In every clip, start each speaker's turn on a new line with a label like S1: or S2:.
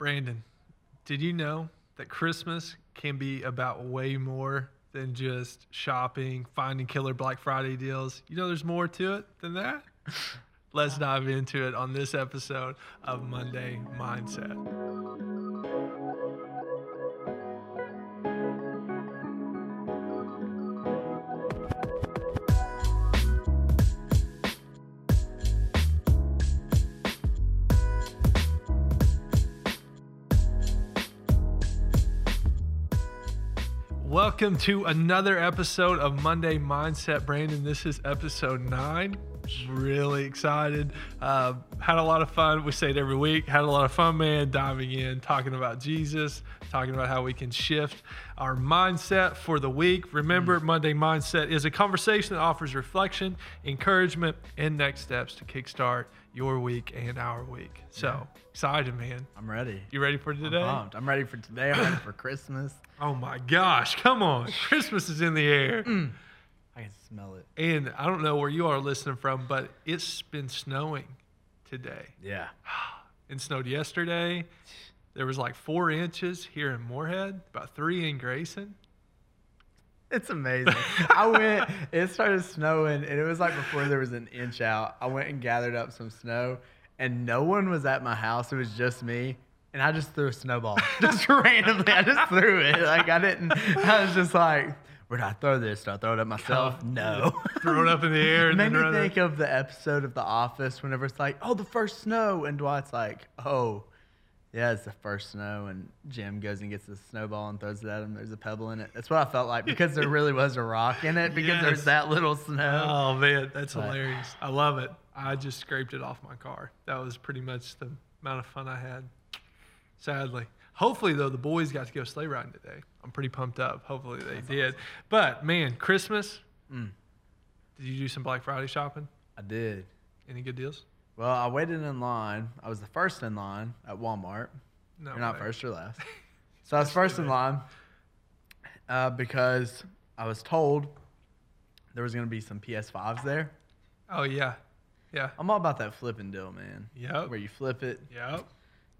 S1: Brandon, did you know that Christmas can be about way more than just shopping, finding killer Black Friday deals? You know, there's more to it than that. Let's dive into it on this episode of Monday Mindset. Welcome to another episode of Monday Mindset. Brandon, this is episode nine. Really excited. Uh, had a lot of fun. We say it every week. Had a lot of fun, man, diving in, talking about Jesus, talking about how we can shift our mindset for the week. Remember, Monday Mindset is a conversation that offers reflection, encouragement, and next steps to kickstart your week and our week. So excited, man.
S2: I'm ready.
S1: You ready for today?
S2: I'm pumped. I'm ready for today. I'm ready for Christmas.
S1: Oh my gosh, come on. Christmas is in the air. Mm.
S2: I can smell it.
S1: And I don't know where you are listening from, but it's been snowing today.
S2: Yeah.
S1: It snowed yesterday. There was like four inches here in Moorhead, about three in Grayson.
S2: It's amazing. I went, it started snowing, and it was like before there was an inch out. I went and gathered up some snow, and no one was at my house. It was just me. And I just threw a snowball. just randomly. I just threw it. Like, I didn't, I was just like, where do I throw this? Do I throw it at myself? No.
S1: Throw it up in the air and
S2: made
S1: then
S2: me think of the episode of The Office whenever it's like, oh, the first snow. And Dwight's like, oh, yeah, it's the first snow. And Jim goes and gets the snowball and throws it at him. There's a pebble in it. That's what I felt like because there really was a rock in it because
S1: Yes.
S2: there's that little snow.
S1: Oh man, that's
S2: But-
S1: hilarious. I love it. I just scraped it off my car. That was pretty much the amount of fun I had. Sadly. Hopefully though the boys got to go sleigh riding today. I'm pretty pumped up. Hopefully they did. But man, Christmas.
S2: Mm.
S1: Did you do some Black Friday shopping?
S2: I did.
S1: Any good deals?
S2: Well, I waited in line. I was the first in line at Walmart.
S1: No.
S2: You're not
S1: way.
S2: first or last. So I was first in line uh, because I was told there was going to be some PS5s there.
S1: Oh yeah. Yeah.
S2: I'm all about that flipping deal, man.
S1: Yep.
S2: Where you flip it.
S1: Yep.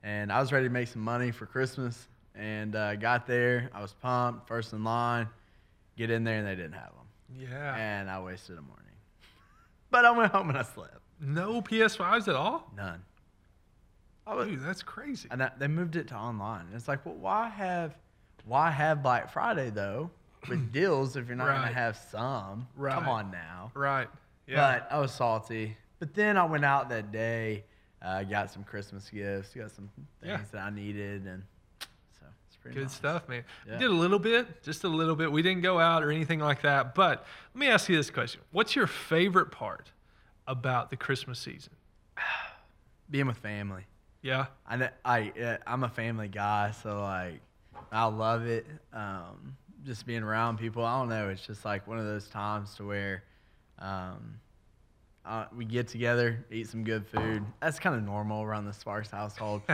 S2: And I was ready to make some money for Christmas. And uh, got there. I was pumped. First in line. Get in there, and they didn't have them.
S1: Yeah.
S2: And I wasted a morning. But I went home and I slept.
S1: No PS5s at all?
S2: None. Was,
S1: Dude, that's crazy.
S2: and that, they moved it to online. And it's like, well, why have, why have Black Friday though with deals if you're not
S1: Right.
S2: gonna have some?
S1: Right.
S2: Come on now.
S1: Right. Yeah.
S2: But I was salty. But then I went out that day, uh, got some Christmas gifts, got some things
S1: Yeah.
S2: that I needed, and so it's pretty
S1: Good
S2: nice.
S1: stuff, man.
S2: Yeah.
S1: Did a little bit, just a little bit. We didn't go out or anything like that. But let me ask you this question: What's your favorite part about the Christmas season?
S2: Being with family.
S1: Yeah.
S2: I I uh, I'm a family guy, so like I love it. Um, just being around people. I don't know. It's just like one of those times to where um, uh, we get together, eat some good food. That's kind of normal around the Sparks household.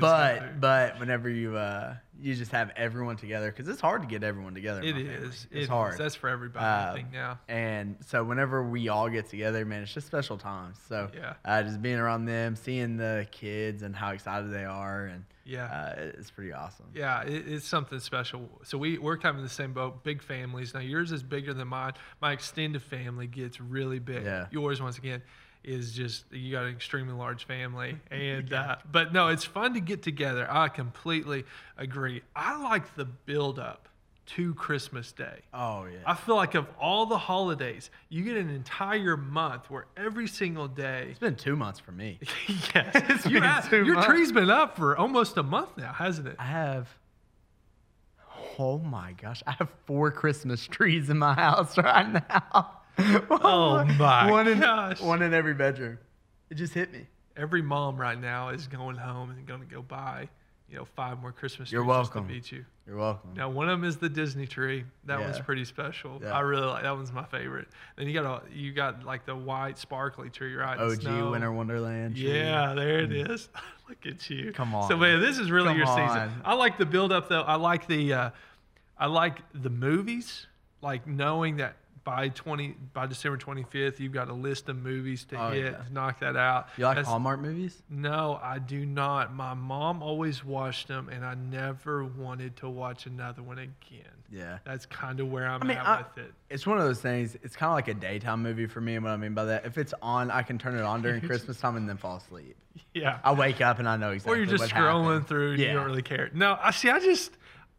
S2: But but whenever you uh, you just have everyone together, because it's hard to get everyone together.
S1: it is.
S2: It's
S1: It
S2: hard.
S1: is. That's for everybody. I
S2: Um,
S1: think now.
S2: And so whenever we all get together, man, it's just special times. So
S1: Yeah.
S2: uh, just being around them, seeing the kids and how excited they are, and
S1: Yeah.
S2: uh, it's pretty awesome.
S1: Yeah, it, it's something special. So we we're kind of in the same boat. Big families. Now yours is bigger than mine. My extended family gets really big.
S2: Yeah.
S1: Yours, once again, is just you got an extremely large family, and uh, but no, it's fun to get together. I completely agree. I like the build up to Christmas Day.
S2: Oh yeah.
S1: I feel like of all the holidays, you get an entire month where every single day.
S2: it's been two months for me.
S1: yes,
S2: It's
S1: you
S2: been
S1: have-
S2: two
S1: your
S2: months.
S1: tree's been up for almost a month now, hasn't it?
S2: I have. Oh my gosh! I have four Christmas trees in my house right now.
S1: Oh my
S2: one in,
S1: gosh.
S2: One in every bedroom. It just hit me.
S1: every mom right now is going home and going to go buy, you know, five more Christmas trees
S2: You're
S1: just to
S2: welcome.
S1: meet you.
S2: You're welcome.
S1: Now, one of them is the Disney tree. That one's pretty special.
S2: Yeah.
S1: I really like that one's my favorite. Then you got a you got like the white sparkly tree, right?
S2: OG
S1: snow.
S2: Winter Wonderland. tree.
S1: Yeah, there it is. Look at you.
S2: Come on.
S1: So man, this is really
S2: Come
S1: your season.
S2: on.
S1: I like the build up though. I like the uh, I like the movies, like knowing that by 20 by December 25th, you've got a list of movies to
S2: Oh,
S1: hit
S2: yeah.
S1: knock that out.
S2: You like
S1: That's-
S2: Hallmark movies?
S1: No, I do not. My mom always watched them, and I never wanted to watch another one again.
S2: Yeah.
S1: That's kind of where I'm
S2: I mean,
S1: at
S2: I-
S1: with it.
S2: It's one of those things. It's kind of like a daytime movie for me. And what I mean by that, if it's on, I can turn it on during Christmas time and then fall asleep.
S1: Yeah.
S2: I wake up and I know exactly.
S1: or you're just scrolling
S2: happened.
S1: through and you don't really care. No, I see. I just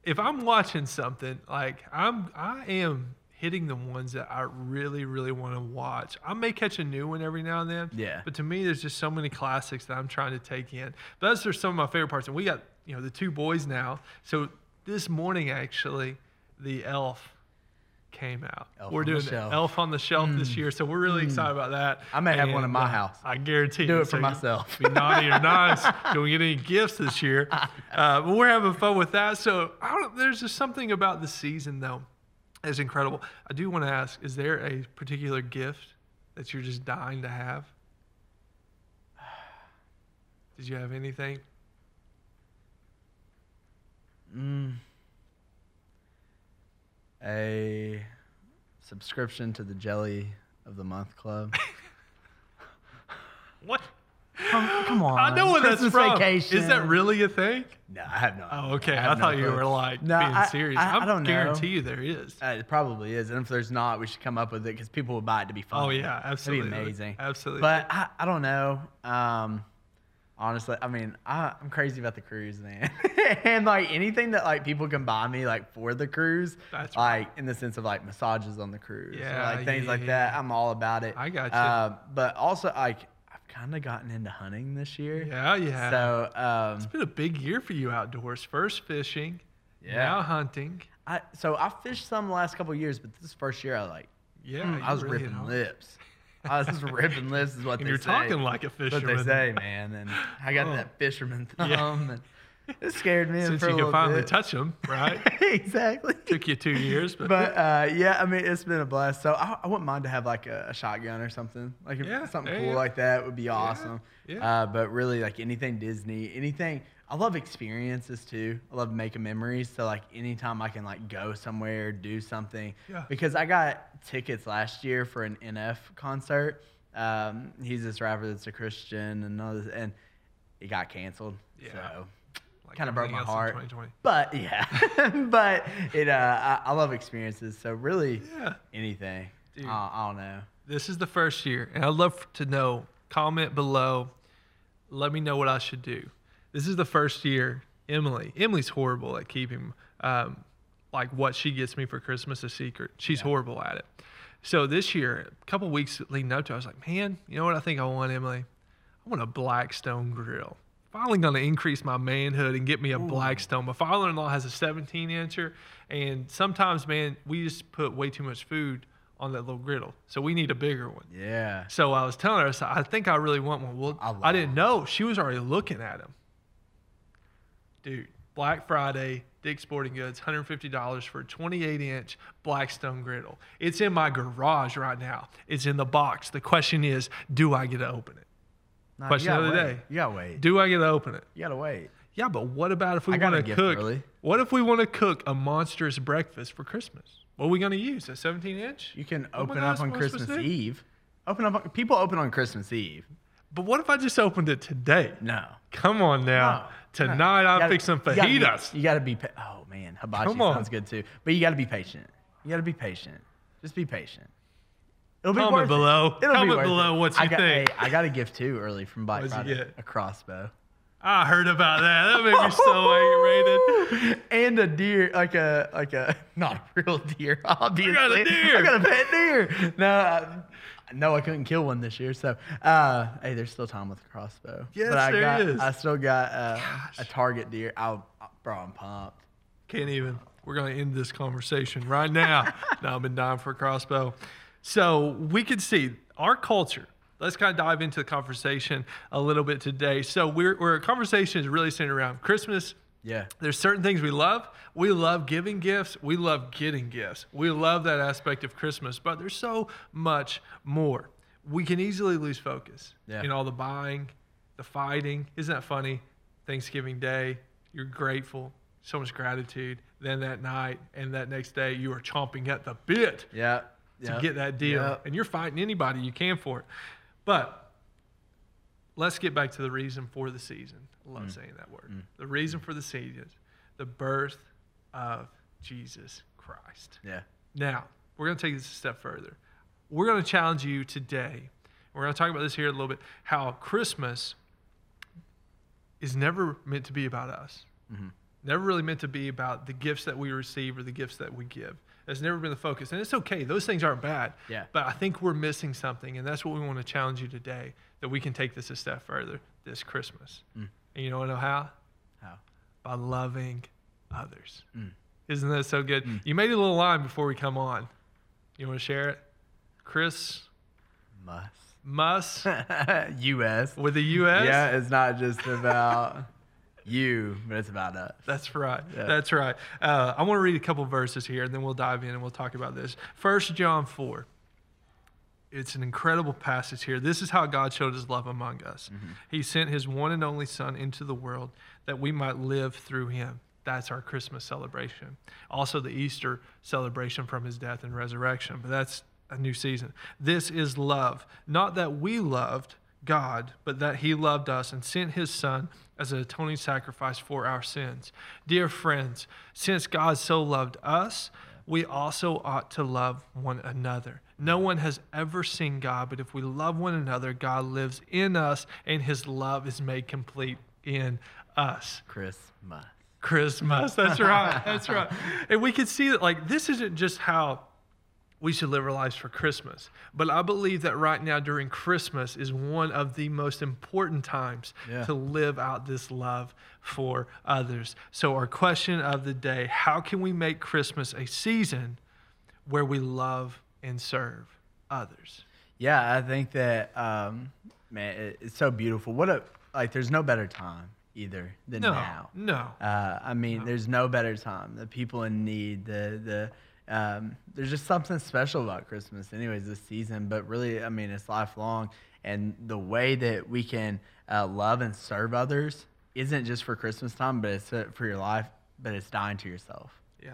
S1: if I'm watching something like I'm, I am hitting the ones that I really, really want to watch. I may catch a new one every now and then.
S2: Yeah.
S1: But to me, there's just so many classics that I'm trying to take in. But those are some of my favorite parts. And we got you know the two boys now. So this morning actually, the Elf came out.
S2: Elf
S1: we're
S2: on the
S1: doing
S2: Shelf.
S1: Elf on the Shelf this year, so we're really excited about that.
S2: I may have one in my
S1: uh,
S2: house.
S1: I guarantee.
S2: Do it for
S1: So you-
S2: myself.
S1: Be naughty or nice. Don't get any gifts this year. Uh, but we're having fun with that. So I don't, there's just something about the season though, that's incredible. I do want to ask: Is there a particular gift that you're just dying to have? Did you have anything?
S2: Mm. A subscription to the Jelly of the Month Club.
S1: What?
S2: Come, come on.
S1: I know what that's
S2: Christmas
S1: from.
S2: Vacation.
S1: Is that really a thing?
S2: No, I have no.
S1: Oh, okay.
S2: I,
S1: I,
S2: have no
S1: thought you
S2: clue.
S1: were like
S2: No,
S1: being
S2: I-
S1: serious.
S2: I- I don't know.
S1: guarantee you there is.
S2: Uh, it probably is, and if there's not, we should come up with it because people would buy it to be fun.
S1: Oh yeah, absolutely.
S2: That'd be amazing.
S1: Absolutely.
S2: But I, I don't know. Um, honestly, I mean, I, I'm crazy about the cruise, man. and like anything that like people can buy me like for the cruise,
S1: That's
S2: like in the sense of like massages on the cruise, or,
S1: Yeah,
S2: like things
S1: yeah,
S2: like
S1: yeah,
S2: that. I'm all about it.
S1: I got you.
S2: Uh, but also like I've kind of gotten into hunting this year.
S1: yeah, yeah.
S2: So um,
S1: It's been a big year for you outdoors. First fishing,
S2: Yeah.
S1: now hunting.
S2: I so I fished some the last couple of years, but this first year I like
S1: Yeah,
S2: mm, I was
S1: really
S2: ripping lips. I was just ripping lips is what
S1: And
S2: they
S1: you're
S2: say.
S1: talking like a
S2: That's
S1: fisherman.
S2: what they say, man. And I got
S1: Oh.
S2: that fisherman thumb,
S1: Yeah.
S2: and it scared me
S1: Since you can finally
S2: bit.
S1: touch them, right?
S2: exactly.
S1: Took you two years, but,
S2: But uh, yeah, I mean, it's been a blast. So I, I wouldn't mind to have like a, a shotgun or something, like if
S1: Yeah,
S2: something cool like that would be awesome.
S1: yeah.
S2: Uh, but really, like anything Disney, anything. I love experiences too. I love making memories. So like anytime I can like go somewhere, do something.
S1: Yeah.
S2: Because I got tickets last year for an NF concert. Um, he's this rapper that's a Christian and all this, and it got canceled.
S1: Yeah.
S2: So
S1: like
S2: kind of broke my heart.
S1: 2020.
S2: But yeah, but it. Uh, I, I love experiences. So really,
S1: Yeah.
S2: anything.
S1: Dude.
S2: I, I don't know.
S1: This is the first year, and I'd love to know. Comment below. Let me know what I should do. This is the first year. Emily, Emily's horrible at keeping um, like what she gets me for Christmas a secret. She's horrible at it. So this year, a couple weeks leading up to, it, I was like, man, you know what I think I want, Emily? I want a Blackstone grill. Finally, going to increase my manhood and get me a Blackstone. My father-in-law has a 17 incher, and sometimes, man, we just put way too much food on that little griddle, so we need a bigger one.
S2: Yeah.
S1: So I was telling her, I, said, I think I really want one. Well,
S2: I
S1: I, didn't know she was already looking at him. Dude, Black Friday, Dick's Sporting Goods, $150 for a 28 inch Blackstone griddle. It's in my garage right now. It's in the box. The question is, do I get to open it?
S2: Nah,
S1: Question of the
S2: wait.
S1: day.
S2: You gotta wait.
S1: Do I get to open it?
S2: You gotta wait.
S1: Yeah, but what about if we
S2: I got
S1: want
S2: a
S1: to
S2: gift
S1: cook?
S2: early.
S1: What if we want to cook a monstrous breakfast for Christmas? What are we going to use? A 17 inch?
S2: You can
S1: Oh
S2: open
S1: gosh,
S2: up on
S1: am
S2: Christmas
S1: do?
S2: Eve. Open up. On, people open on Christmas Eve.
S1: But what if I just opened it today?
S2: No.
S1: Come on now.
S2: No,
S1: Tonight
S2: You
S1: I'm
S2: gotta-
S1: fixing
S2: you gotta be-
S1: fajitas.
S2: You gotta be. Pa- oh man, hibachi
S1: Come on.
S2: sounds good too. But you gotta be patient. You gotta be patient. Just be patient. It'll be
S1: Comment
S2: worth it.
S1: below.
S2: It'll be
S1: Comment
S2: worth
S1: below
S2: it.
S1: what you
S2: I got,
S1: think.
S2: Hey, I got a gift too early from Black
S1: What'd
S2: Friday. A crossbow.
S1: I heard about that. That made me so aggravated.
S2: and a deer, like a like a not a real deer, obviously.
S1: I got a deer.
S2: I got a pet deer. No, I, no, I couldn't kill one this year. So, uh, hey, there's still time with the crossbow.
S1: Yes,
S2: but I
S1: there
S2: got,
S1: is.
S2: I still got uh, a target deer. I, bro, I'm pumped.
S1: Can't even. We're going to end this conversation right now. now I've been dying for a crossbow. So we could see our culture. Let's kind of dive into the conversation a little bit today. So we're, we're our conversation is really centered around Christmas,
S2: Yeah.
S1: There's certain things we love. We love giving gifts. We love getting gifts. We love that aspect of Christmas, but there's so much more. We can easily lose focus
S2: Yeah.
S1: in all the buying, the fighting. Isn't that funny? Thanksgiving Day, you're grateful, so much gratitude. Then that night and that next day, you are chomping at the bit
S2: Yeah.
S1: To get that deal.
S2: Yep.
S1: And you're fighting anybody you can for it. But let's get back to the reason for the season. I
S2: Mm.
S1: love saying that word. The reason for the season, the birth of Jesus Christ.
S2: Yeah.
S1: Now, we're going to take this a step further. We're going to challenge you today. We're going to talk about this here a little bit how Christmas is never meant to be about us. Never really meant to be about the gifts that we receive or the gifts that we give. That's never been the focus. And it's okay. Those things aren't bad.
S2: Yeah.
S1: But I think we're missing something. And that's what we want to challenge you today that we can take this a step further this Christmas. And you to know how?
S2: How?
S1: By loving others.
S2: Mm.
S1: Isn't that so good? You made a little line before we come on. You want to share it? Chris
S2: Must.
S1: Muss
S2: U.S.
S1: with the U.S.
S2: Yeah, it's not just about you, but it's about us.
S1: That's right.
S2: Yeah.
S1: That's right. Uh, I want to read a couple verses here, and then we'll dive in and we'll talk about this. First John four. It's an incredible passage here. This is how God showed His love among us. He sent His one and only Son into the world that we might live through Him. That's our Christmas celebration. Also, the Easter celebration from His death and resurrection. But that's a new season. This is love, not that we loved God, but that He loved us and sent His Son as an atoning sacrifice for our sins. Dear friends, since God so loved us, we also ought to love one another. No one has ever seen God, but if we love one another, God lives in us and His love is made complete in us.
S2: Christmas.
S1: Christmas. That's right. That's right. And we can see that, like, this isn't just how we should live our lives for Christmas, but I believe that right now during Christmas is one of the most important times
S2: Yeah.
S1: to live out this love for others. So, our question of the day how can we make Christmas a season where we love and serve others?
S2: Yeah, I think that um, man, it, it's so beautiful. What a like. There's no better time either than
S1: No,
S2: now.
S1: no.
S2: Uh, I mean, there's no better time. The people in need, the the um, there's just something special about Christmas, anyways, this season. But really, I mean, it's lifelong, and the way that we can uh, love and serve others isn't just for Christmas time, but it's uh, for your life. But it's dying to yourself
S1: Yeah.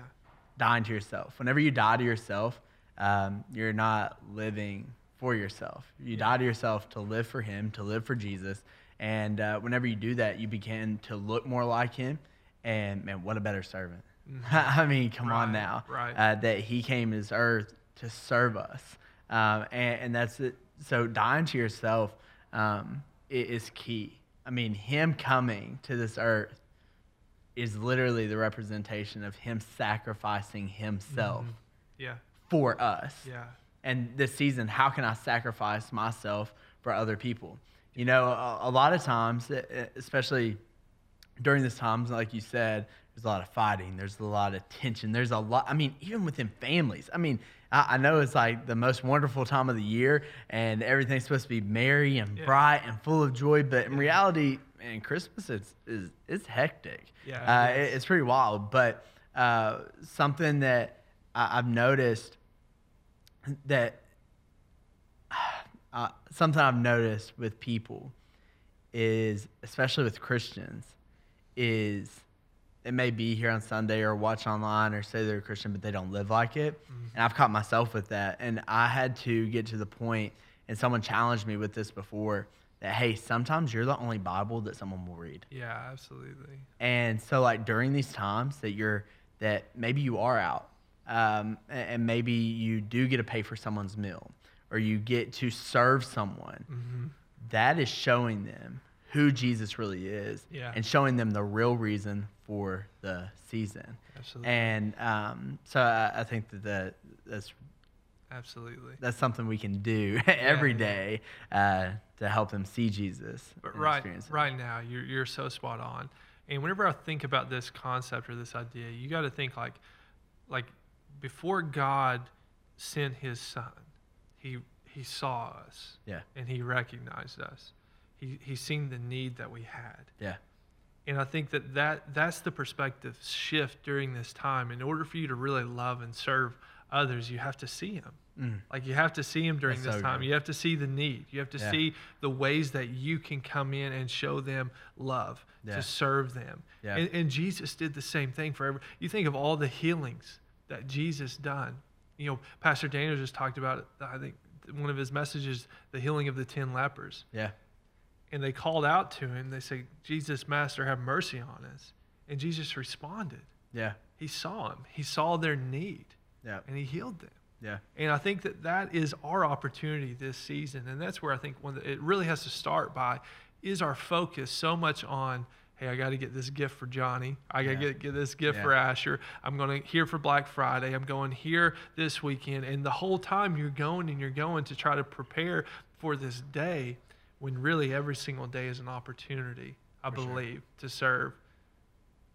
S2: dying to yourself. Whenever you die to yourself, um, you're not living for yourself. You die to yourself to live for Him, to live for Jesus. And uh, whenever you do that, you begin to look more like Him. And man, what a better servant! I mean, come on now,
S1: right.
S2: Uh, that He came to this earth to serve us, um, and, and that's it. So dying to yourself um, is key. I mean, Him coming to this earth is literally the representation of him sacrificing himself
S1: Yeah.
S2: for us.
S1: Yeah.
S2: And this season, how can I sacrifice myself for other people? You know, a, a lot of times, especially during this time, like you said, there's a lot of fighting. There's a lot of tension. There's a lot. I mean, even within families. I mean, I, I know it's like the most wonderful time of the year, and everything's supposed to be merry and
S1: Yeah.
S2: bright and full of joy. But in reality, man, Christmas is is it's hectic.
S1: Yeah,
S2: uh, it- it's pretty wild. But uh, something that I, I've noticed that uh, something I've noticed with people is, especially with Christians, is it may be here on Sunday or watch online or say they're a Christian, but they don't live like it. And I've caught myself with that. And I had to get to the point, and someone challenged me with this before that, hey, sometimes you're the only Bible that someone will read.
S1: Yeah, absolutely.
S2: And so, like during these times that you're that maybe you are out, um, and maybe you do get to pay for someone's meal, or you get to serve someone.
S1: Mm-hmm.
S2: that is showing them who Jesus really is,
S1: Yeah.
S2: and showing them the real reason for the season.
S1: Absolutely.
S2: And um, so, I, I think that the, that's
S1: absolutely.
S2: that's something we can do every
S1: yeah.
S2: day uh, to help them see Jesus.
S1: But right, right now, you're, you're so spot on. And whenever I think about this concept or this idea, you got to think like, like before God sent His Son, He He saw us
S2: Yeah,
S1: and He recognized us. He He seen the need that we had.
S2: yeah,
S1: And I think that, that that's the perspective shift during this time. In order for you to really love and serve others, you have to see Him.
S2: Mm.
S1: Like you have to see Him during
S2: That's
S1: this
S2: so
S1: time.
S2: good.
S1: You have to see the need. You have to
S2: Yeah.
S1: see the ways that you can come in and show them love,
S2: Yeah.
S1: to serve them.
S2: Yeah.
S1: And, and Jesus did the same thing for every. You think of all the healings that Jesus done. You know, Pastor Daniel just talked about. I think one of his messages, the healing of the 10 lepers.
S2: Yeah.
S1: And they called out to him. They said, Jesus, Master, have mercy on us. And Jesus responded.
S2: Yeah.
S1: He saw him, he saw their need,
S2: Yeah.
S1: and he healed them.
S2: Yeah.
S1: And I think that that is our opportunity this season. And that's where I think one it really has to start by is our focus so much on, hey, I got to get this gift for Johnny. I got to
S2: Yeah.
S1: get, get this gift
S2: Yeah.
S1: for Asher. I'm going to here for Black Friday. I'm going here this weekend. And the whole time you're going and you're going to try to prepare for this day when really every single day is an opportunity, I
S2: For sure.
S1: believe, to serve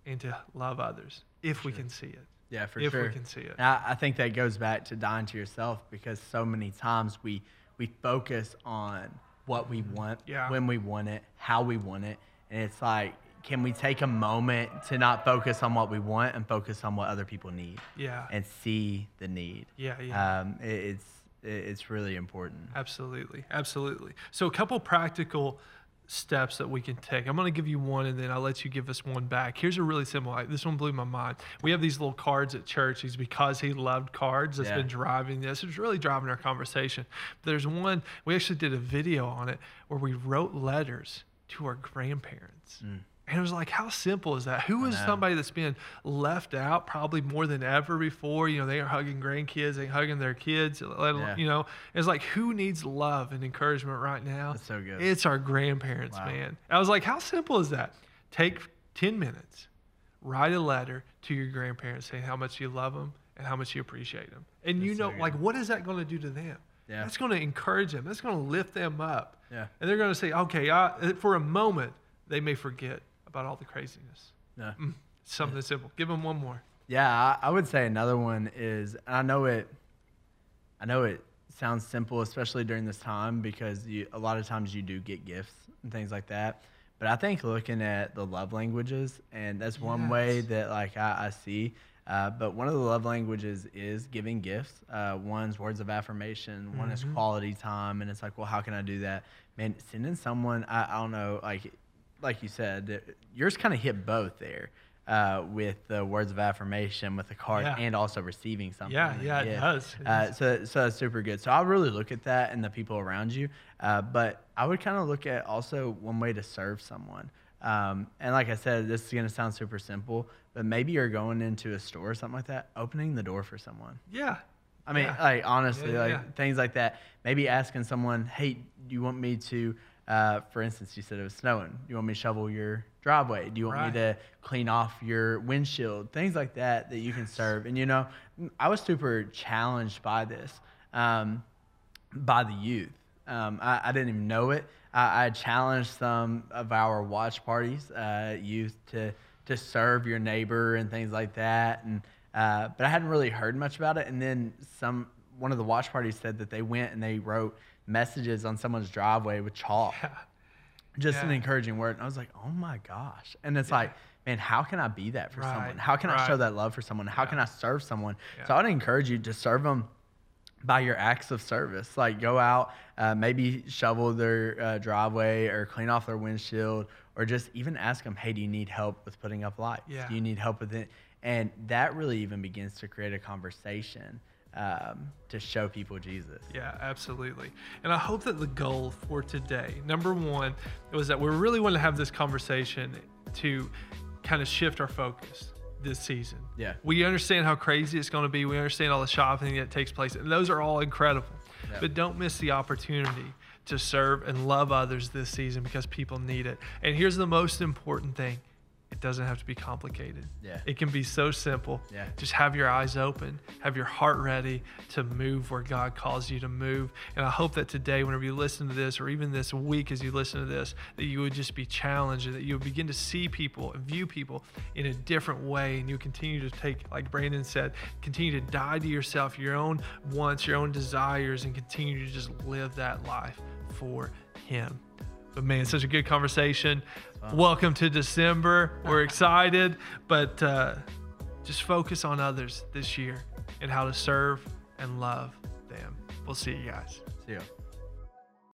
S1: and to love others if we
S2: sure.
S1: can see it.
S2: Yeah, for
S1: if
S2: sure.
S1: we can see it.
S2: I, I think that goes back to dying to yourself because so many times we we focus on what we want,
S1: Yeah.
S2: when we want it, how we want it, and it's like, can we take a moment to not focus on what we want and focus on what other people need
S1: Yeah.
S2: and see the need?
S1: Yeah, yeah.
S2: Um, it, it's it, it's really important.
S1: Absolutely, absolutely. So a couple practical steps that we can take. I'm going to give you one, and then I'll let you give us one back. Here's a really simple. This one blew my mind. We have these little cards at church. These because he loved cards. That's
S2: Yeah.
S1: been driving this. It's really driving our conversation. There's one. We actually did a video on it where we wrote letters to our grandparents. Mm. And it was like, how simple is that? Who is somebody that's been left out probably more than ever before? You know, they are hugging grandkids, they hugging their kids. Let
S2: Yeah.
S1: You know, it's like, who needs love and encouragement right now?
S2: That's so good.
S1: It's our grandparents,
S2: Wow.
S1: man. I was like, how simple is that? Take 10 minutes, write a letter to your grandparents saying how much you love them and how much you appreciate them. And you
S2: That's so
S1: know,
S2: good.
S1: like, what is that going to do to them?
S2: Yeah.
S1: That's going to encourage them. That's going to lift them up.
S2: Yeah.
S1: And they're going to say, okay, I, for a moment, they may forget about all the craziness.
S2: Yeah.
S1: Mm, something simple. Give them one more.
S2: Yeah, I, I would say another one is, and I know it, I know it sounds simple, especially during this time, because you, a lot of times you do get gifts and things like that. But I think looking at the love languages, and that's one way that like I, I see. Uh, but one of the love languages is giving gifts. Uh, one's words of affirmation. One is
S1: Mhm.
S2: quality time, and it's like, well, how can I do that? Man, sending someone, I, I don't know, like, like you said, yours kind of hit both there uh, with the words of affirmation, with the card,
S1: Yeah.
S2: and also receiving something.
S1: Yeah, yeah, it does. It
S2: Uh, so, so that's super good. So I really look at that and the people around you. Uh, but I would kind of look at also one way to serve someone. Um, and like I said, this is going to sound super simple, but maybe you're going into a store or something like that, opening the door for someone.
S1: Yeah.
S2: I mean,
S1: Yeah.
S2: like honestly,
S1: Yeah,
S2: like things like that. Maybe asking someone, "Hey, do you want me to?" Uh, for instance, you said it was snowing. Do you want me to shovel your driveway? Do you want
S1: Right.
S2: me to clean off your windshield? Things like that that you can serve. And you know, I was super challenged by this, um, by the youth. Um, I, I didn't even know it. I, I challenged some of our watch parties, uh, youth, to to serve your neighbor and things like that. And uh, but I hadn't really heard much about it. And then some one of the watch parties said that they went and they wrote messages on someone's driveway with chalk,
S1: Yeah.
S2: just an encouraging word. And I was like, oh my gosh. And it's
S1: Yeah.
S2: like, man, how can I be that for
S1: Right,
S2: someone? How can I show that love for someone? How
S1: Yeah.
S2: can I serve someone? So I would encourage you to serve them by your acts of service. Like go out, uh, maybe shovel their uh, driveway or clean off their windshield, or just even ask them, hey, do you need help with putting up lights?
S1: Yeah.
S2: Do you need help with it? And that really even begins to create a conversation um, to show people Jesus.
S1: Yeah, absolutely. And I hope that the goal for today, number one, was that we really want to have this conversation to kind of shift our focus this season.
S2: Yeah.
S1: We understand how crazy it's going to be. We understand all the shopping that takes place, and those are all incredible.
S2: Yeah.
S1: But don't miss the opportunity to serve and love others this season because people need it. And here's the most important thing it doesn't have to be complicated.
S2: Yeah.
S1: It can be so simple.
S2: Yeah.
S1: Just have your eyes open, have your heart ready to move where God calls you to move. And I hope that today, whenever you listen to this, or even this week as you listen to this, that you would just be challenged and that you would begin to see people and view people in a different way. And you continue to take, like Brandon said, continue to die to yourself, your own wants, your own desires, and continue to just live that life for Him. But man, such a good conversation. Welcome to December. We're excited, but uh, just focus on others this year and how to serve and love them. We'll see you guys.
S2: See you.